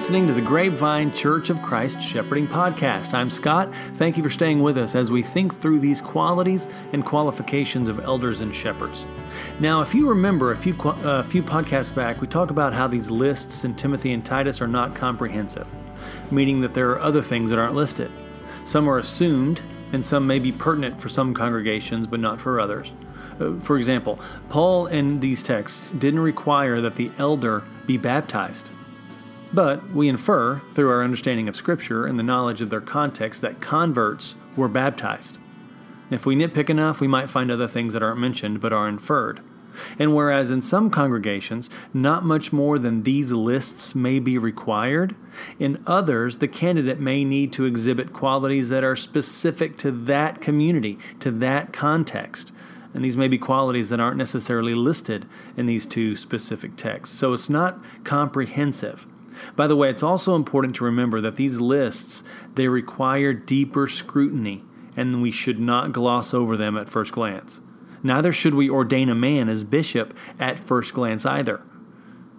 listening to the Grapevine Church of Christ Shepherding Podcast. I'm Scott. Thank you for staying with us as we think through these qualities and qualifications of elders and shepherds. Now, if you remember a few, a few podcasts back, we talked about how these lists in Timothy and Titus are not comprehensive, meaning that there are other things that aren't listed. Some are assumed, and some may be pertinent for some congregations, but not for others. Uh, for example, Paul in these texts didn't require that the elder be baptized. But we infer, through our understanding of Scripture and the knowledge of their context, that converts were baptized. If we nitpick enough, we might find other things that aren't mentioned but are inferred. And whereas in some congregations, not much more than these lists may be required, in others, the candidate may need to exhibit qualities that are specific to that community, to that context. And these may be qualities that aren't necessarily listed in these two specific texts. So it's not comprehensive. By the way, it's also important to remember that these lists they require deeper scrutiny and we should not gloss over them at first glance. Neither should we ordain a man as bishop at first glance either.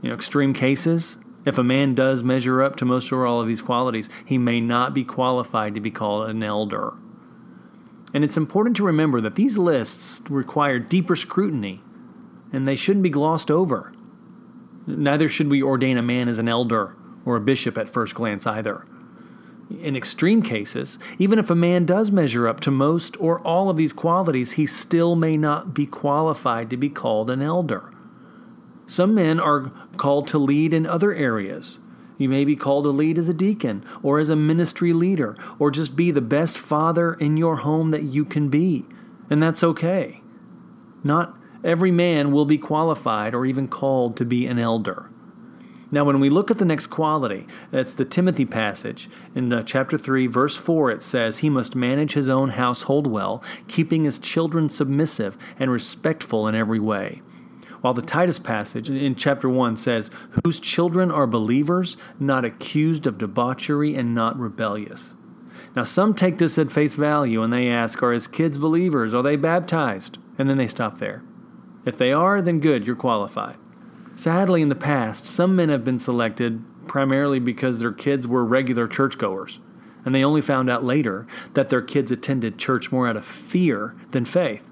You know, extreme cases, if a man does measure up to most or all of these qualities, he may not be qualified to be called an elder. And it's important to remember that these lists require deeper scrutiny and they shouldn't be glossed over. Neither should we ordain a man as an elder or a bishop at first glance either. In extreme cases, even if a man does measure up to most or all of these qualities, he still may not be qualified to be called an elder. Some men are called to lead in other areas. You may be called to lead as a deacon or as a ministry leader or just be the best father in your home that you can be. And that's okay. Not every man will be qualified or even called to be an elder. Now, when we look at the next quality, that's the Timothy passage. In uh, chapter 3, verse 4, it says, He must manage his own household well, keeping his children submissive and respectful in every way. While the Titus passage in chapter 1 says, Whose children are believers, not accused of debauchery, and not rebellious. Now, some take this at face value and they ask, Are his kids believers? Are they baptized? And then they stop there. If they are, then good, you're qualified. Sadly, in the past, some men have been selected primarily because their kids were regular churchgoers, and they only found out later that their kids attended church more out of fear than faith.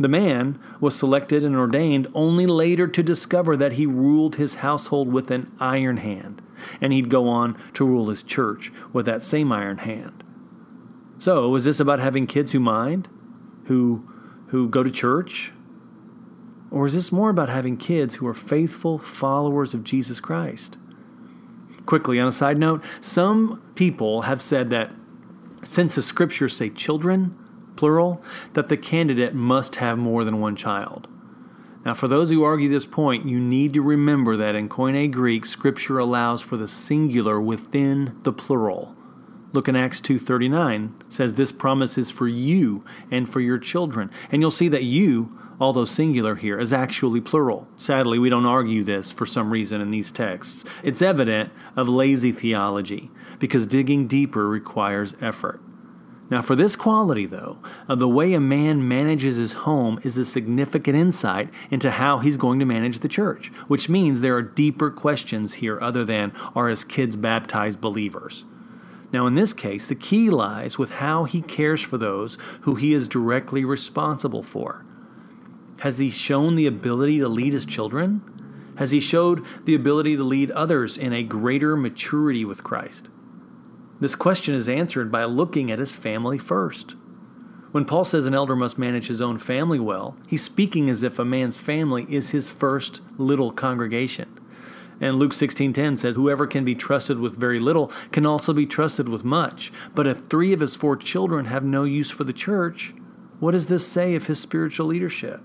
The man was selected and ordained only later to discover that he ruled his household with an iron hand, and he'd go on to rule his church with that same iron hand. So, is this about having kids who mind, who who go to church, or is this more about having kids who are faithful followers of Jesus Christ? Quickly, on a side note, some people have said that since the scriptures say children, plural, that the candidate must have more than one child. Now, for those who argue this point, you need to remember that in Koine Greek, Scripture allows for the singular within the plural. Look in Acts 2:39 says this promise is for you and for your children. And you'll see that you although singular here, is actually plural. Sadly, we don't argue this for some reason in these texts. It's evident of lazy theology, because digging deeper requires effort. Now, for this quality, though, of the way a man manages his home is a significant insight into how he's going to manage the church, which means there are deeper questions here other than are his kids baptized believers? Now, in this case, the key lies with how he cares for those who he is directly responsible for. Has he shown the ability to lead his children? Has he showed the ability to lead others in a greater maturity with Christ? This question is answered by looking at his family first. When Paul says an elder must manage his own family well, he's speaking as if a man's family is his first little congregation. And Luke 16:10 says whoever can be trusted with very little can also be trusted with much. But if 3 of his 4 children have no use for the church, what does this say of his spiritual leadership?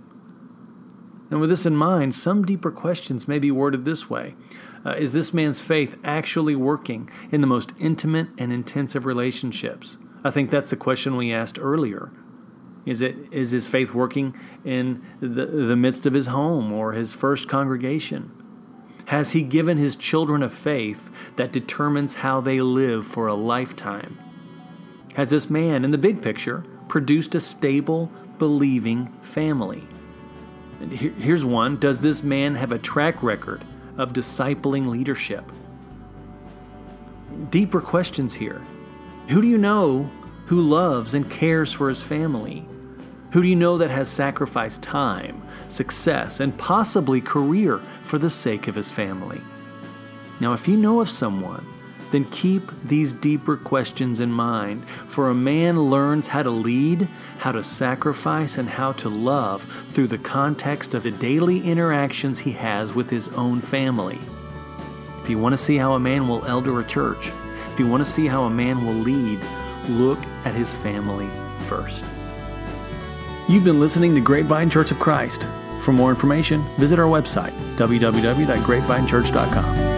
And with this in mind, some deeper questions may be worded this way uh, Is this man's faith actually working in the most intimate and intensive relationships? I think that's the question we asked earlier. Is it is his faith working in the, the midst of his home or his first congregation? Has he given his children a faith that determines how they live for a lifetime? Has this man, in the big picture, produced a stable, believing family? Here's one Does this man have a track record of discipling leadership? deeper questions here. Who do you know who loves and cares for his family? Who do you know that has sacrificed time, success, and possibly career for the sake of his family? Now, if you know of someone, then keep these deeper questions in mind, for a man learns how to lead, how to sacrifice, and how to love through the context of the daily interactions he has with his own family. If you want to see how a man will elder a church, if you want to see how a man will lead, look at his family first. You've been listening to Grapevine Church of Christ. For more information, visit our website, www.grapevinechurch.com.